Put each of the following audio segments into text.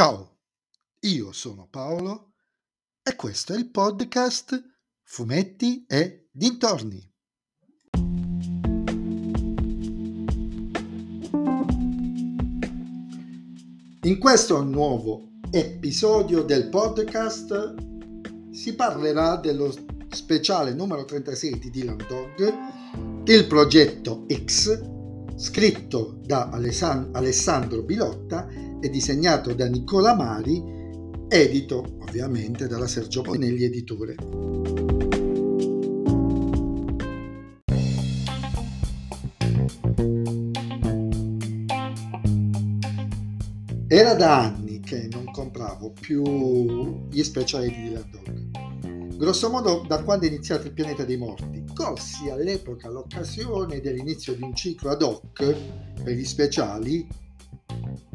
Ciao, io sono Paolo e questo è il podcast Fumetti e Dintorni. In questo nuovo episodio del podcast si parlerà dello speciale numero 36 di Dylan Dog, il progetto X, scritto da Alessandro Bilotta e disegnato da Nicola Mari, edito ovviamente dalla Sergio Ponelli Editore. Era da anni che non compravo più gli speciali di Dylan. Grosso modo da quando è iniziato il pianeta dei morti, colsi all'epoca l'occasione dell'inizio di un ciclo ad hoc per gli speciali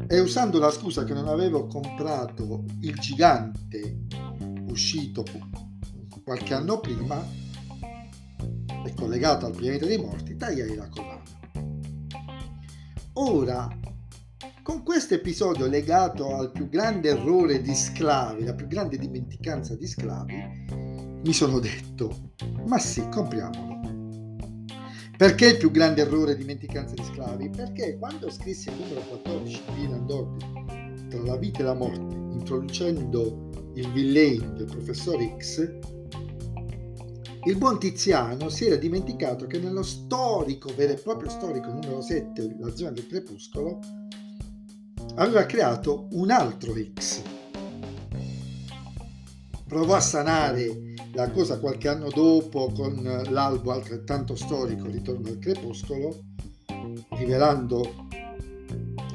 e usando la scusa che non avevo comprato il gigante uscito qualche anno prima e collegato al pianeta dei morti, tagliai la collana. Ora, con questo episodio legato al più grande errore di sclavi, la più grande dimenticanza di sclavi, mi sono detto, ma sì, compriamolo. Perché il più grande errore dimenticanza di sclavi? Perché quando scrissi il numero 14 di Ilan Dorby, Tra la vita e la morte, introducendo il villain del professor X, il buon Tiziano si era dimenticato che nello storico, vero e proprio storico numero 7, La zona del crepuscolo, aveva creato un altro X. Provò a sanare la cosa qualche anno dopo con l'albo altrettanto storico Ritorno al crepuscolo, rivelando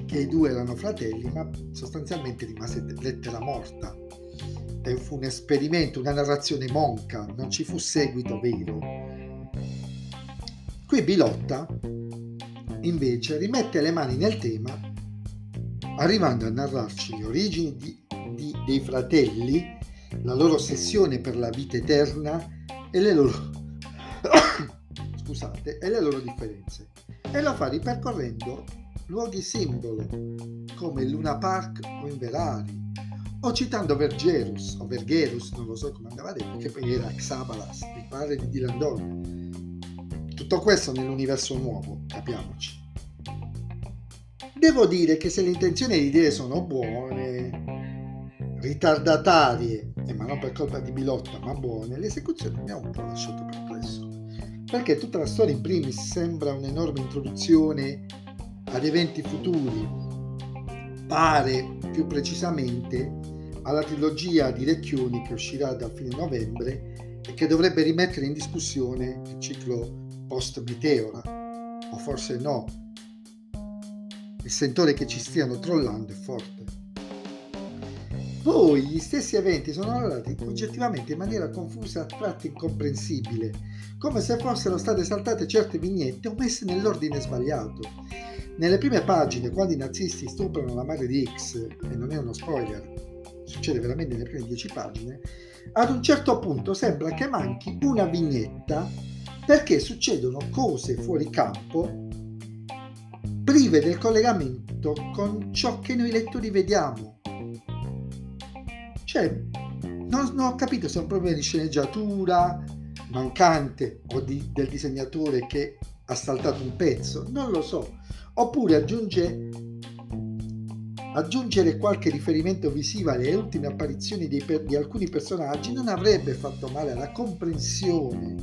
che i due erano fratelli, ma sostanzialmente rimase lettera morta. E fu un esperimento, una narrazione monca, non ci fu seguito vero. Qui Bilotta invece rimette le mani nel tema, arrivando a narrarci le origini di, di, dei fratelli la loro ossessione per la vita eterna e le loro, scusate, e le loro differenze. E lo fa ripercorrendo luoghi simbolo come Luna Park o Inverari o citando Vergerus o Vergerus, non lo so come andava detto, che poi era Xabalas, il padre di Dylan Dog. Tutto questo nell'universo nuovo, capiamoci. Devo dire che se le intenzioni e le idee sono buone, ritardatarie e ma non per colpa di Bilotta, ma buone, l'esecuzione mi ha un po' lasciato perplesso. Perché tutta la storia in primis sembra un'enorme introduzione ad eventi futuri, pare più precisamente alla trilogia di Recchioni che uscirà da fine novembre e che dovrebbe rimettere in discussione il ciclo post-Meteora, o forse no. Il sentore che ci stiano trollando è forte. Poi gli stessi eventi sono narrati oggettivamente in maniera confusa, a tratti incomprensibile, come se fossero state saltate certe vignette o messe nell'ordine sbagliato. Nelle prime pagine, quando i nazisti stuprano la madre di X, e non è uno spoiler, succede veramente nelle prime dieci pagine, ad un certo punto sembra che manchi una vignetta perché succedono cose fuori campo prive del collegamento con ciò che noi lettori vediamo cioè, non, non ho capito se è un problema di sceneggiatura mancante o di, del disegnatore che ha saltato un pezzo, non lo so. Oppure aggiunge, aggiungere qualche riferimento visivo alle ultime apparizioni di, di alcuni personaggi non avrebbe fatto male alla comprensione.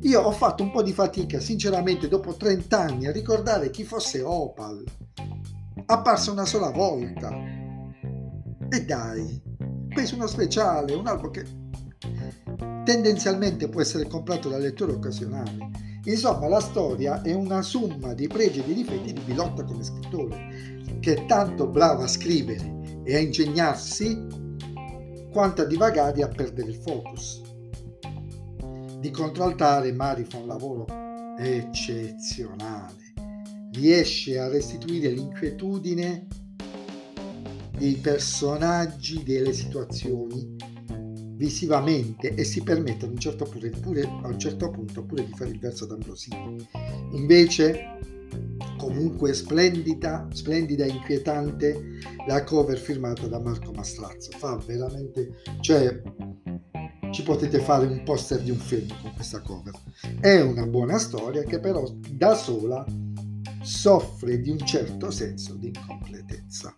Io ho fatto un po' di fatica, sinceramente, dopo 30 anni a ricordare chi fosse Opal. Apparsa una sola volta. E dai, preso uno speciale, un albo che tendenzialmente può essere comprato da lettori occasionali. Insomma, la storia è una somma di pregi e di difetti di Bilotta come scrittore, che è tanto bravo a scrivere e a ingegnarsi quanto a divagare e a perdere il focus. Di contraltare Mari fa un lavoro eccezionale, riesce a restituire l'inquietudine dei personaggi, delle situazioni visivamente e si permette ad un certo, pure, pure, a un certo punto pure di fare il verso d'Ambrosini. Invece, comunque splendida, splendida e inquietante la cover firmata da Marco Mastrazzo. Fa veramente, cioè ci potete fare un poster di un film con questa cover. È una buona storia che però da sola soffre di un certo senso di incompletezza.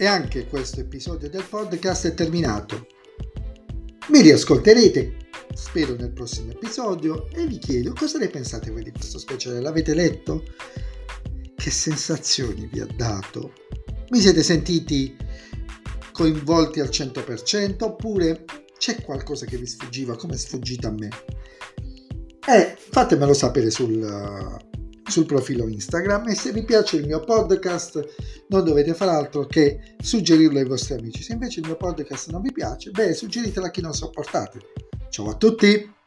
E anche questo episodio del podcast è terminato. Mi riascolterete, spero, nel prossimo episodio e vi chiedo cosa ne pensate voi di questo speciale. L'avete letto? Che sensazioni vi ha dato? Mi siete sentiti coinvolti al 100% oppure c'è qualcosa che vi sfuggiva come è sfuggito a me? E fatemelo sapere sul, sul profilo Instagram e se vi piace il mio podcast non dovete fare altro che suggerirlo ai vostri amici. Se invece il mio podcast non vi piace, beh, suggeritelo a chi non sopportate. Ciao a tutti!